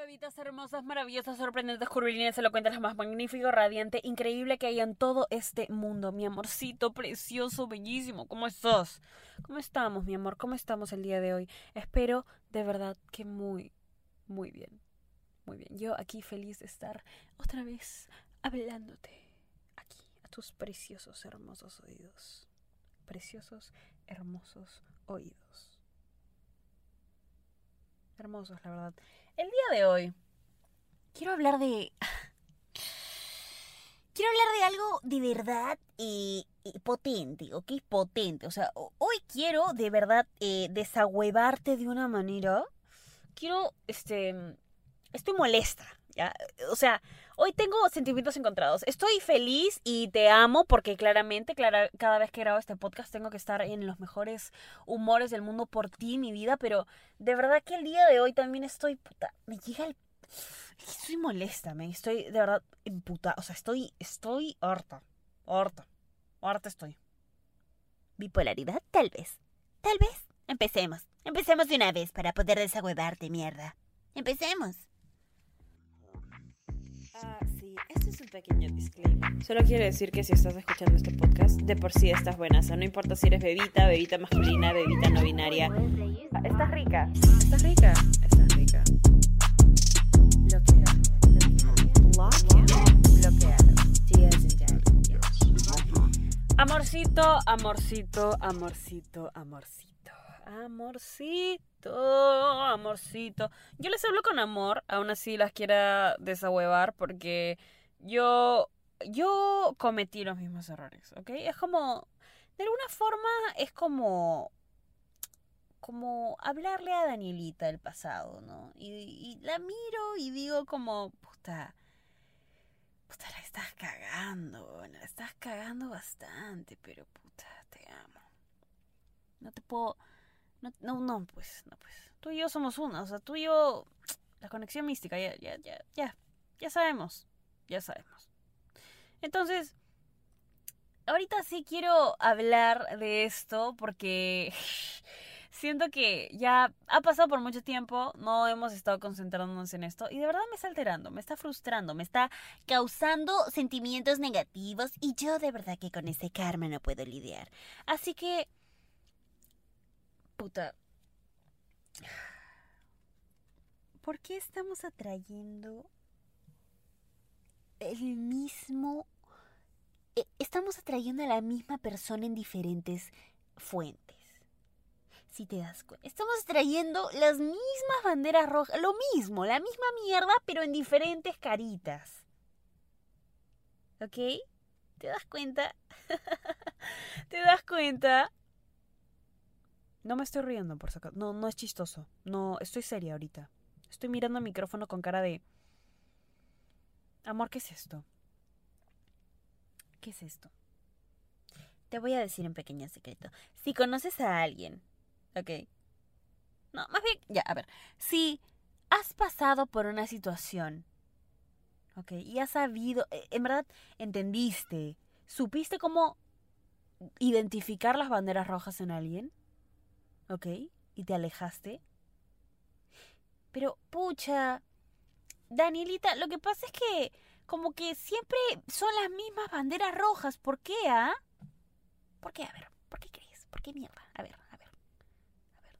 Bebitas hermosas, maravillosas, sorprendentes, curvilíneas, elocuentes, las más magnífico, radiante, increíble que hay en todo este mundo. Mi amorcito precioso, bellísimo, ¿cómo estás? ¿Cómo estamos, mi amor? ¿Cómo estamos el día de hoy? Espero de verdad que muy, muy bien. Muy bien. Yo aquí feliz de estar otra vez hablándote aquí a tus preciosos, hermosos oídos. Preciosos, hermosos oídos. Hermosos, la verdad. El día de hoy quiero hablar de... Quiero hablar de algo de verdad eh, eh, potente, ¿ok? Potente. O sea, hoy quiero de verdad eh, desahuevarte de una manera. Quiero, este... Estoy molesta, ¿ya? O sea, hoy tengo sentimientos encontrados. Estoy feliz y te amo porque claramente, cada vez que grabo este podcast tengo que estar en los mejores humores del mundo por ti, mi vida, pero de verdad que el día de hoy también estoy, puta, me llega el... Estoy molesta, me estoy de verdad o sea, estoy, estoy harta, harta, harta estoy. Bipolaridad, tal vez, tal vez. Empecemos, empecemos de una vez para poder desahuevarte, mierda. Empecemos. Ah, sí, este es un pequeño disclaimer. Solo quiero decir que si estás escuchando este podcast, de por sí estás buena. O sea, no importa si eres bebita, bebita masculina, bebita no binaria. Estás rica. ¿Estás rica? Estás rica. Bloquea. Bloquea. Amorcito, amorcito, amorcito, amorcito. Amorcito, amorcito. Yo les hablo con amor, aún así las quiera desahuevar porque yo yo cometí los mismos errores, ¿ok? Es como de alguna forma es como como hablarle a Danielita del pasado, ¿no? Y, y la miro y digo como, puta, puta, la estás cagando, la estás cagando bastante, pero puta, te amo. No te puedo no, no, pues, no, pues. Tú y yo somos una, o sea, tú y yo, la conexión mística, ya, ya, ya, ya, ya sabemos, ya sabemos. Entonces, ahorita sí quiero hablar de esto porque siento que ya ha pasado por mucho tiempo, no hemos estado concentrándonos en esto y de verdad me está alterando, me está frustrando, me está causando sentimientos negativos y yo de verdad que con ese karma no puedo lidiar. Así que ¿Por qué estamos atrayendo el mismo... E, estamos atrayendo a la misma persona en diferentes fuentes. Si te das cuenta. Estamos atrayendo las mismas banderas rojas. Lo mismo, la misma mierda, pero en diferentes caritas. ¿Ok? ¿Te das cuenta? ¿Te das cuenta? No me estoy riendo, por sacar. No, no es chistoso. No, estoy seria ahorita. Estoy mirando al micrófono con cara de... Amor, ¿qué es esto? ¿Qué es esto? Te voy a decir en pequeño secreto. Si conoces a alguien, ¿ok? No, más bien, ya, a ver. Si has pasado por una situación, ¿ok? Y has sabido, eh, en verdad, entendiste, supiste cómo identificar las banderas rojas en alguien, ¿ok? Y te alejaste. Pero, pucha, Danielita, lo que pasa es que como que siempre son las mismas banderas rojas. ¿Por qué, ah? ¿Por qué? A ver, ¿por qué crees? ¿Por qué mierda? A ver, a ver, a ver.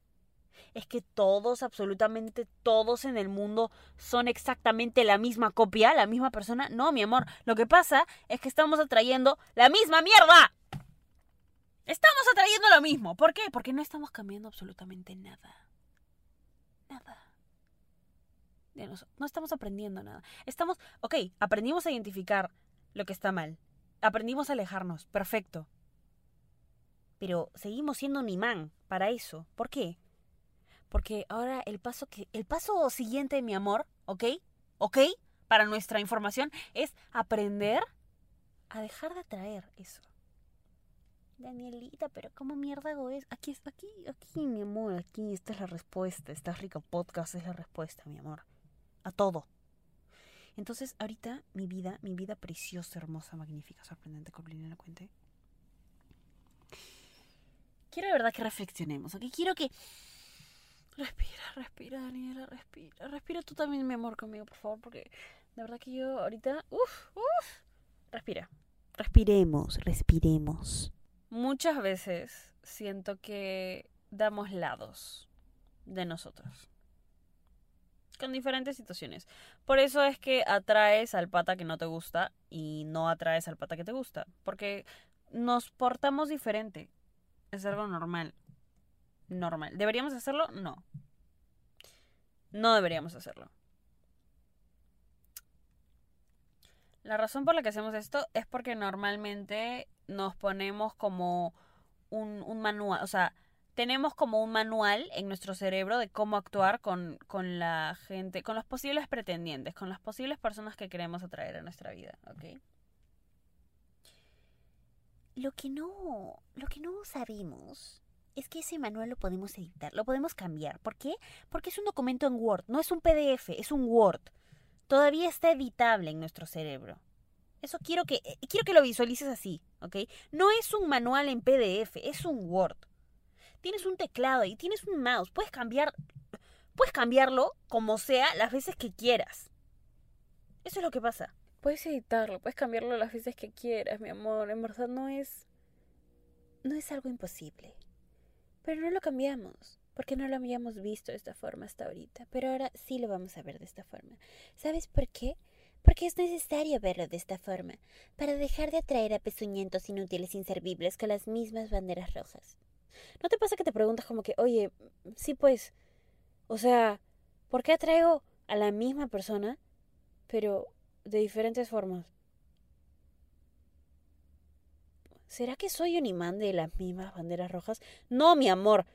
Es que todos, absolutamente todos en el mundo son exactamente la misma copia, la misma persona. No, mi amor, lo que pasa es que estamos atrayendo la misma mierda. Estamos atrayendo lo mismo. ¿Por qué? Porque no estamos cambiando absolutamente nada. Nada. No estamos aprendiendo nada. Estamos, ok, aprendimos a identificar lo que está mal. Aprendimos a alejarnos. Perfecto. Pero seguimos siendo un imán para eso. ¿Por qué? Porque ahora el paso que el paso siguiente, mi amor, ¿ok? ¿Ok? Para nuestra información es aprender a dejar de atraer eso. Danielita, pero ¿cómo mierda hago eso? Aquí, aquí, aquí, mi amor, aquí, esta es la respuesta. Esta rico podcast es la respuesta, mi amor. A todo. Entonces, ahorita, mi vida, mi vida preciosa, hermosa, magnífica, sorprendente, en la cuente. Quiero de verdad que reflexionemos, ¿ok? Quiero que. Respira, respira, Daniela, respira. Respira tú también, mi amor, conmigo, por favor, porque de verdad que yo ahorita... Uf, uf. Respira. Respiremos, respiremos. Muchas veces siento que damos lados de nosotros. Con diferentes situaciones. Por eso es que atraes al pata que no te gusta y no atraes al pata que te gusta. Porque nos portamos diferente. Es algo normal. Normal. ¿Deberíamos hacerlo? No. No deberíamos hacerlo. La razón por la que hacemos esto es porque normalmente nos ponemos como un, un manual, o sea, tenemos como un manual en nuestro cerebro de cómo actuar con, con, la gente, con los posibles pretendientes, con las posibles personas que queremos atraer a nuestra vida, ¿ok? Lo que no, lo que no sabemos es que ese manual lo podemos editar, lo podemos cambiar. ¿Por qué? Porque es un documento en Word, no es un PDF, es un Word. Todavía está editable en nuestro cerebro. Eso quiero que, eh, quiero que lo visualices así, ¿ok? No es un manual en PDF, es un Word. Tienes un teclado y tienes un mouse, puedes cambiar, puedes cambiarlo como sea las veces que quieras. Eso es lo que pasa. Puedes editarlo, puedes cambiarlo las veces que quieras, mi amor. En verdad no es, no es algo imposible. Pero no lo cambiamos, porque no lo habíamos visto de esta forma hasta ahorita. Pero ahora sí lo vamos a ver de esta forma. ¿Sabes por qué? Porque es necesario verlo de esta forma, para dejar de atraer a pezuñentos inútiles inservibles con las mismas banderas rojas. ¿No te pasa que te preguntas como que, oye, sí pues, o sea, ¿por qué atraigo a la misma persona, pero de diferentes formas? ¿Será que soy un imán de las mismas banderas rojas? No, mi amor.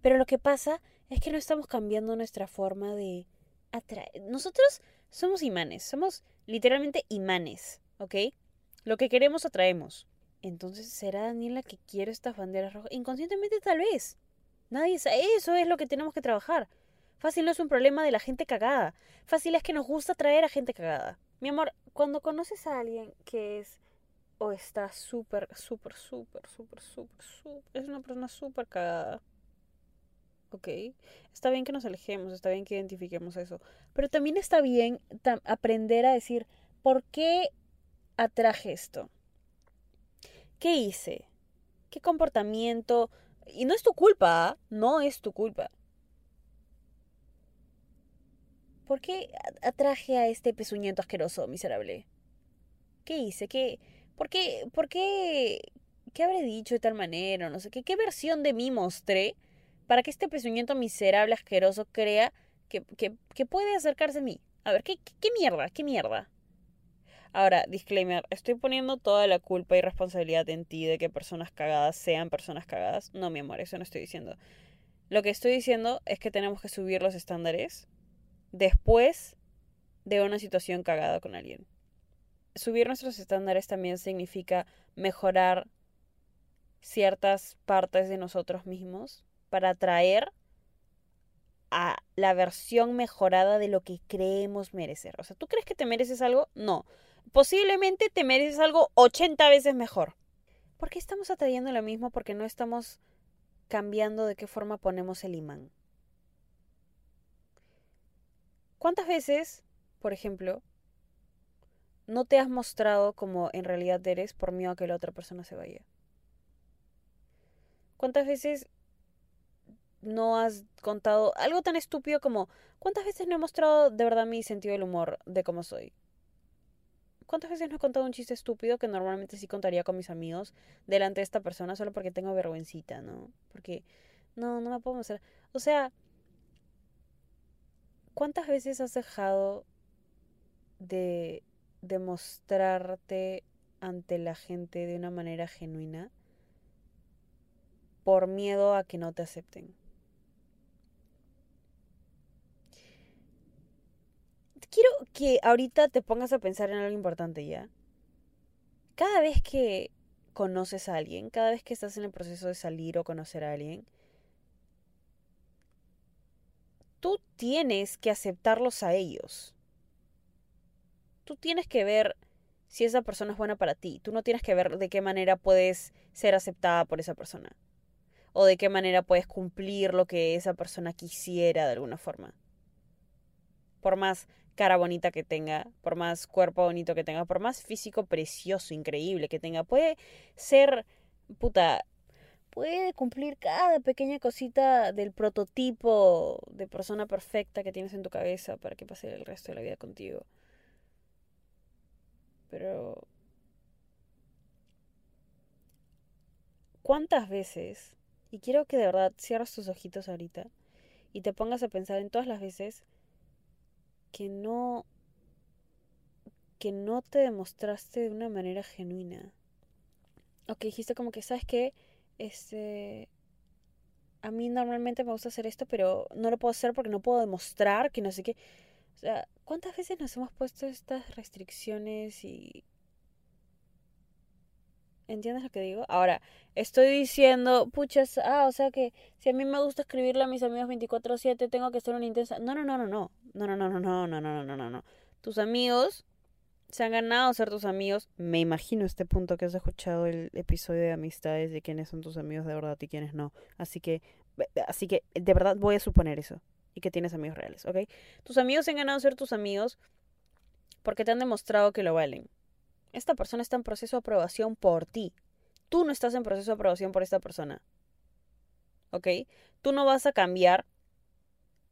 Pero lo que pasa es que no estamos cambiando nuestra forma de atraer. Nosotros somos imanes, somos literalmente imanes, ¿ok? Lo que queremos atraemos. Entonces, ¿será Daniela que quiere estas banderas rojas? Inconscientemente tal vez. Nadie sabe. Eso es lo que tenemos que trabajar. Fácil no es un problema de la gente cagada. Fácil es que nos gusta atraer a gente cagada. Mi amor, cuando conoces a alguien que es o está súper, súper, súper, súper, súper, súper, es una persona súper cagada. ¿Ok? Está bien que nos alejemos, está bien que identifiquemos eso. Pero también está bien aprender a decir, ¿por qué atraje esto? ¿Qué hice? ¿Qué comportamiento? Y no es tu culpa, ¿ah? no es tu culpa. ¿Por qué atraje a este pezuñento asqueroso, miserable? ¿Qué hice? ¿Qué, ¿Por qué, por qué, qué habré dicho de tal manera? No sé qué, qué versión de mí mostré para que este pezuñento miserable, asqueroso, crea que, que, puede acercarse a mí. A ver, ¿qué, ¿qué, mierda? ¿Qué mierda? Ahora, disclaimer, estoy poniendo toda la culpa y responsabilidad en ti de que personas cagadas sean personas cagadas. No, mi amor, eso no estoy diciendo. Lo que estoy diciendo es que tenemos que subir los estándares después de una situación cagada con alguien subir nuestros estándares también significa mejorar ciertas partes de nosotros mismos para atraer a la versión mejorada de lo que creemos merecer. O sea, ¿tú crees que te mereces algo? No. Posiblemente te mereces algo 80 veces mejor. ¿Por qué estamos atrayendo lo mismo? Porque no estamos cambiando de qué forma ponemos el imán. ¿Cuántas veces, por ejemplo, no te has mostrado como en realidad eres por miedo a que la otra persona se vaya. ¿Cuántas veces no has contado algo tan estúpido como cuántas veces no he mostrado de verdad mi sentido del humor de cómo soy? ¿Cuántas veces no he contado un chiste estúpido que normalmente sí contaría con mis amigos delante de esta persona solo porque tengo vergüencita, ¿no? Porque no, no me puedo mostrar. O sea, ¿cuántas veces has dejado de demostrarte ante la gente de una manera genuina por miedo a que no te acepten. Quiero que ahorita te pongas a pensar en algo importante ya. Cada vez que conoces a alguien, cada vez que estás en el proceso de salir o conocer a alguien, tú tienes que aceptarlos a ellos tú tienes que ver si esa persona es buena para ti. Tú no tienes que ver de qué manera puedes ser aceptada por esa persona. o de qué manera puedes cumplir lo que esa persona quisiera de alguna forma. Por más cara bonita que tenga, por más cuerpo bonito que tenga, por más físico precioso, increíble que tenga, puede ser, puta, puede cumplir cada pequeña cosita del prototipo de persona perfecta que tienes en tu cabeza para que pase el resto de la vida contigo. Pero... ¿Cuántas veces? Y quiero que de verdad cierres tus ojitos ahorita y te pongas a pensar en todas las veces que no que no te demostraste de una manera genuina. O que dijiste como que, ¿sabes qué? Este a mí normalmente me gusta hacer esto, pero no lo puedo hacer porque no puedo demostrar que no sé qué. O sea, ¿cuántas veces nos hemos puesto estas restricciones y... ¿Entiendes lo que digo? Ahora, estoy diciendo, puchas, ah, o sea que si a mí me gusta escribirle a mis amigos 24/7, tengo que ser una intensa... No, no, no, no, no. No, no, no, no, no, no, no, no, no, no. Tus amigos se han ganado ser tus amigos. Me imagino este punto que has escuchado el episodio de amistades de quiénes son tus amigos de verdad y quiénes no. Así que, así que de verdad voy a suponer eso y que tienes amigos reales, ¿ok? Tus amigos se han ganado ser tus amigos porque te han demostrado que lo valen. Esta persona está en proceso de aprobación por ti. Tú no estás en proceso de aprobación por esta persona. ¿Ok? Tú no vas a cambiar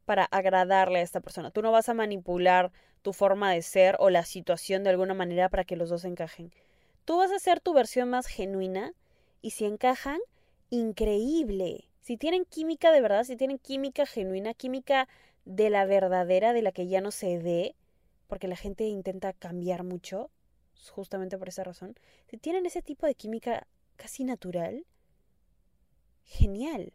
para agradarle a esta persona. Tú no vas a manipular tu forma de ser o la situación de alguna manera para que los dos encajen. Tú vas a ser tu versión más genuina y si encajan, increíble. Si tienen química de verdad, si tienen química genuina, química de la verdadera, de la que ya no se ve, porque la gente intenta cambiar mucho, justamente por esa razón. Si tienen ese tipo de química casi natural, genial.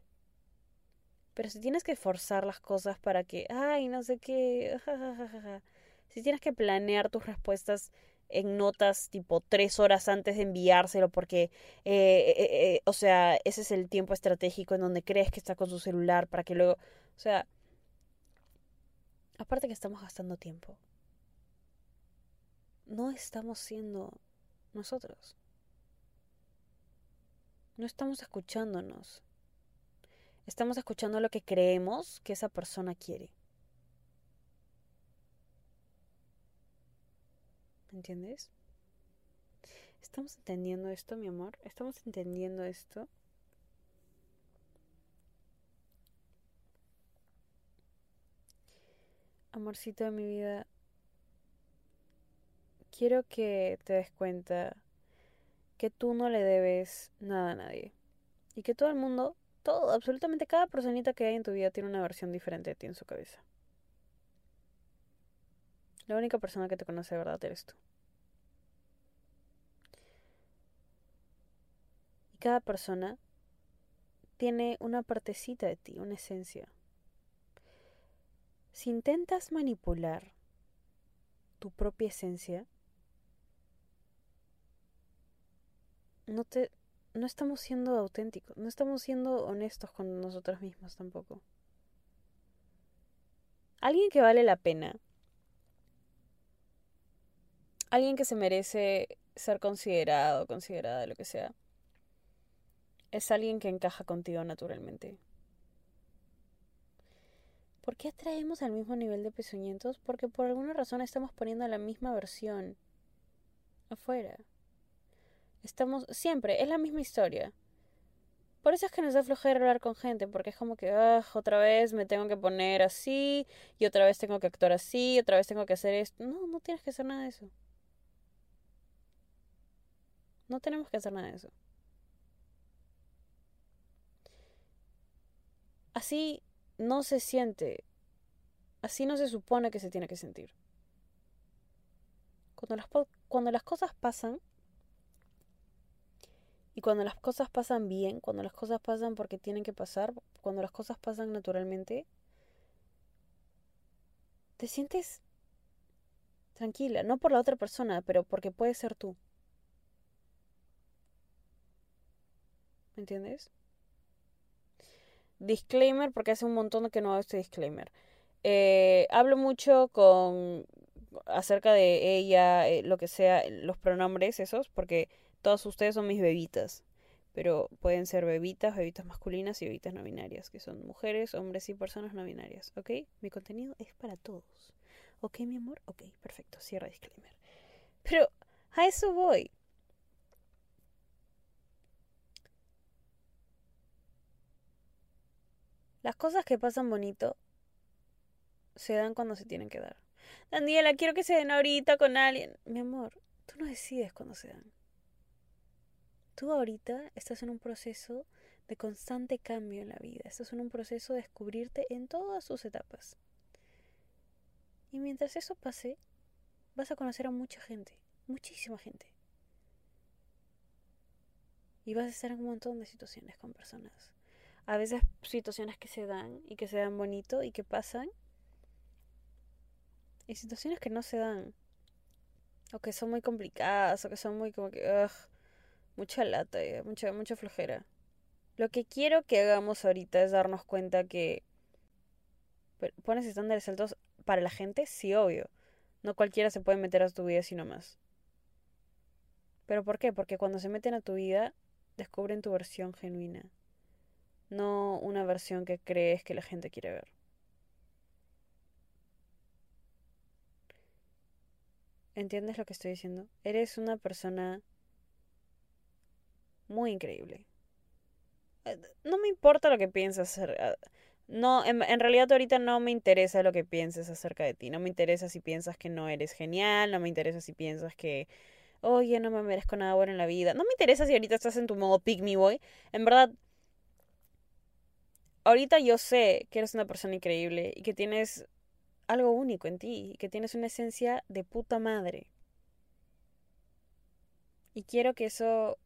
Pero si tienes que forzar las cosas para que, ay, no sé qué, si tienes que planear tus respuestas en notas tipo tres horas antes de enviárselo porque, eh, eh, eh, o sea, ese es el tiempo estratégico en donde crees que está con su celular para que luego, o sea, aparte que estamos gastando tiempo, no estamos siendo nosotros. No estamos escuchándonos. Estamos escuchando lo que creemos que esa persona quiere. ¿Me entiendes? ¿Estamos entendiendo esto, mi amor? ¿Estamos entendiendo esto? Amorcito de mi vida, quiero que te des cuenta que tú no le debes nada a nadie. Y que todo el mundo, todo, absolutamente cada personita que hay en tu vida tiene una versión diferente de ti en su cabeza. La única persona que te conoce de verdad eres tú. Y cada persona tiene una partecita de ti, una esencia. Si intentas manipular tu propia esencia, no te no estamos siendo auténticos, no estamos siendo honestos con nosotros mismos tampoco. Alguien que vale la pena, alguien que se merece ser considerado, considerada, lo que sea, es alguien que encaja contigo naturalmente. ¿Por qué atraemos al mismo nivel de pezuñentos? Porque por alguna razón estamos poniendo la misma versión afuera. Estamos siempre, es la misma historia. Por eso es que nos da flojera hablar con gente, porque es como que, ah, otra vez me tengo que poner así, y otra vez tengo que actuar así, otra vez tengo que hacer esto. No, no tienes que hacer nada de eso. No tenemos que hacer nada de eso. Así no se siente, así no se supone que se tiene que sentir. Cuando las, cuando las cosas pasan, y cuando las cosas pasan bien, cuando las cosas pasan porque tienen que pasar, cuando las cosas pasan naturalmente, te sientes tranquila, no por la otra persona, pero porque puede ser tú. ¿Me entiendes? Disclaimer, porque hace un montón que no hago este disclaimer. Eh, hablo mucho con acerca de ella, eh, lo que sea, los pronombres esos, porque todos ustedes son mis bebitas. pero pueden ser bebitas, bebitas masculinas y bebitas no binarias, que son mujeres, hombres y personas no binarias, ¿ok? Mi contenido es para todos. ¿Ok, mi amor? Ok, perfecto, cierra disclaimer. Pero a eso voy. Las cosas que pasan bonito se dan cuando se tienen que dar. Daniela, quiero que se den ahorita con alguien. Mi amor, tú no decides cuándo se dan. Tú ahorita estás en un proceso de constante cambio en la vida. Estás en un proceso de descubrirte en todas sus etapas. Y mientras eso pase, vas a conocer a mucha gente, muchísima gente. Y vas a estar en un montón de situaciones con personas a veces situaciones que se dan y que se dan bonito y que pasan. Y situaciones que no se dan. O que son muy complicadas, o que son muy como que... mucha lata, eh, mucha, mucha flojera. Lo que quiero que hagamos ahorita es darnos cuenta que... ¿Pones estándares altos para la gente? Sí, obvio. No cualquiera se puede meter a tu vida sino más. ¿Pero por qué? Porque cuando se meten a tu vida, descubren tu versión genuina no una versión que crees que la gente quiere ver. ¿Entiendes lo que estoy diciendo? Eres una persona muy increíble. Eh, no me importa lo que piensas. Ah, no, en, realidad ahorita no me interesa lo que pienses acerca de ti. No me interesa si piensas que no eres genial. No me interesa si piensas que, oye, no me merezco nada bueno en la vida. No me interesa si ahorita estás en tu modo pick me boy. En verdad, ahorita yo sé que eres una persona increíble y que tienes algo único en ti y que tienes una esencia de puta madre. Y quiero que eso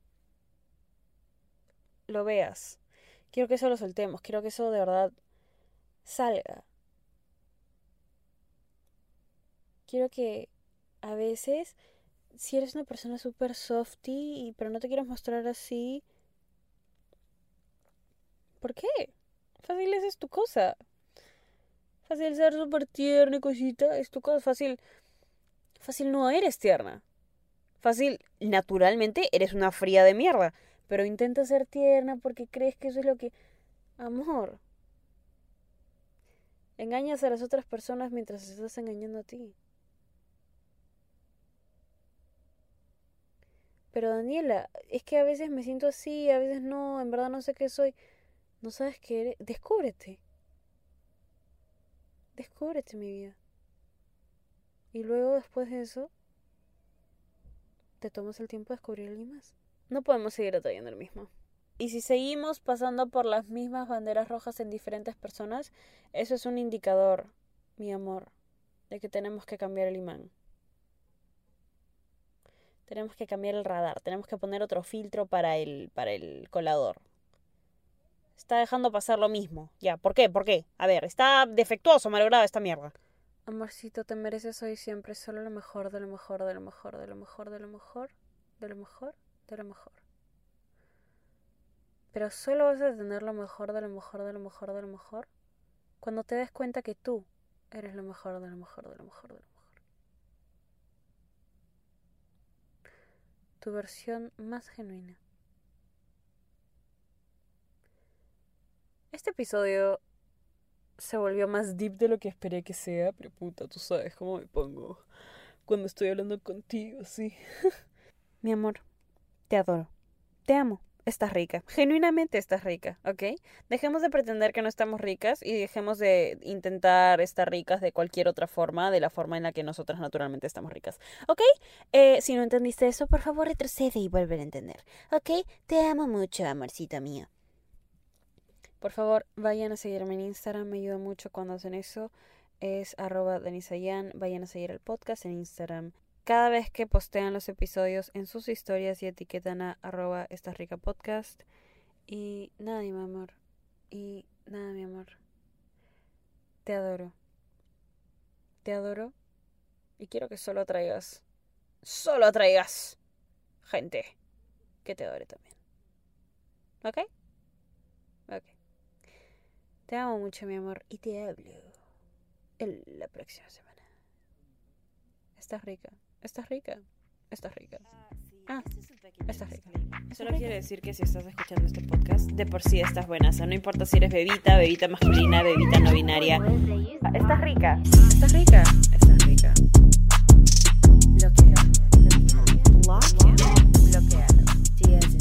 lo veas. Quiero que eso lo soltemos. Quiero que eso de verdad salga. Quiero que a veces, si eres una persona súper softy, pero no te quieres mostrar así, ¿por qué? Fácil es tu cosa. Fácil ser súper tierna y cosita, es tu cosa. Fácil. Fácil no eres tierna. Fácil, naturalmente, eres una fría de mierda. Pero intenta ser tierna porque crees que eso es lo que. Amor. Engañas a las otras personas mientras estás engañando a ti. Pero Daniela, es que a veces me siento así, a veces no, en verdad no sé qué soy. ¿No sabes qué eres? Descúbrete. Descúbrete, mi vida. Y luego, después de eso, te tomas el tiempo de descubrir a alguien más. No podemos seguir atrayendo el mismo. Y si seguimos pasando por las mismas banderas rojas en diferentes personas, eso es un indicador, mi amor, de que tenemos que cambiar el imán. Tenemos que cambiar el radar, tenemos que poner otro filtro para el, para el colador. Está dejando pasar lo mismo. Ya, ¿por qué? ¿Por qué? A ver, está defectuoso, malogrado esta mierda. Amorcito, te mereces hoy siempre solo lo mejor, de lo mejor, de lo mejor, de lo mejor, de lo mejor, de lo mejor, de lo mejor. Pero solo vas a tener lo mejor, de lo mejor, de lo mejor, de lo mejor, cuando te des cuenta que tú eres lo mejor, de lo mejor, de lo mejor, de lo mejor. Tu versión más genuina. Este episodio se volvió más deep de lo que esperé que sea, pero puta, tú sabes cómo me pongo cuando estoy hablando contigo, sí. Mi amor, te adoro. Te amo. Estás rica. Genuinamente estás rica, ¿ok? Dejemos de pretender que no estamos ricas y dejemos de intentar estar ricas de cualquier otra forma, de la forma en la que nosotras naturalmente estamos ricas, ¿ok? Eh, si no entendiste eso, por favor retrocede y vuelve a entender, ¿ok? Te amo mucho, amorcito mío. Por favor, vayan a seguirme en Instagram, me ayuda mucho cuando hacen eso. Es arroba denisayan, vayan a seguir el podcast en Instagram. Cada vez que postean los episodios en sus historias y etiquetan a arroba esta rica podcast. Y nada, mi amor. Y nada, mi amor. Te adoro. Te adoro. Y quiero que solo traigas. Solo traigas. Gente. Que te adore también. ¿Ok? Ok. Te amo mucho, mi amor, y te hablo en la próxima semana. Estás rica, estás rica, estás rica. Ah, está rica. Solo quiere decir que si estás escuchando este podcast, de por sí estás buena. O sea, no importa si eres bebita, bebita masculina, bebita no binaria. Estás rica. Estás rica. Estás rica. Bloquea. Bloquea. Bloquea. Días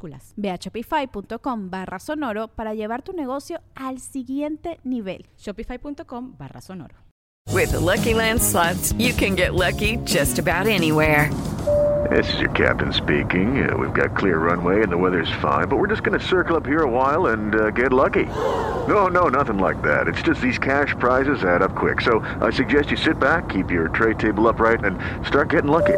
minúsculas. Ve a shopify.com barra sonoro para llevar tu negocio al siguiente nivel. Shopify.com barra sonoro. With the Lucky Land slots, you can get lucky just about anywhere. This is your captain speaking. Uh, we've got clear runway and the weather's fine, but we're just going to circle up here a while and uh, get lucky. No, no, nothing like that. It's just these cash prizes add up quick. So I suggest you sit back, keep your tray table upright, and start getting lucky.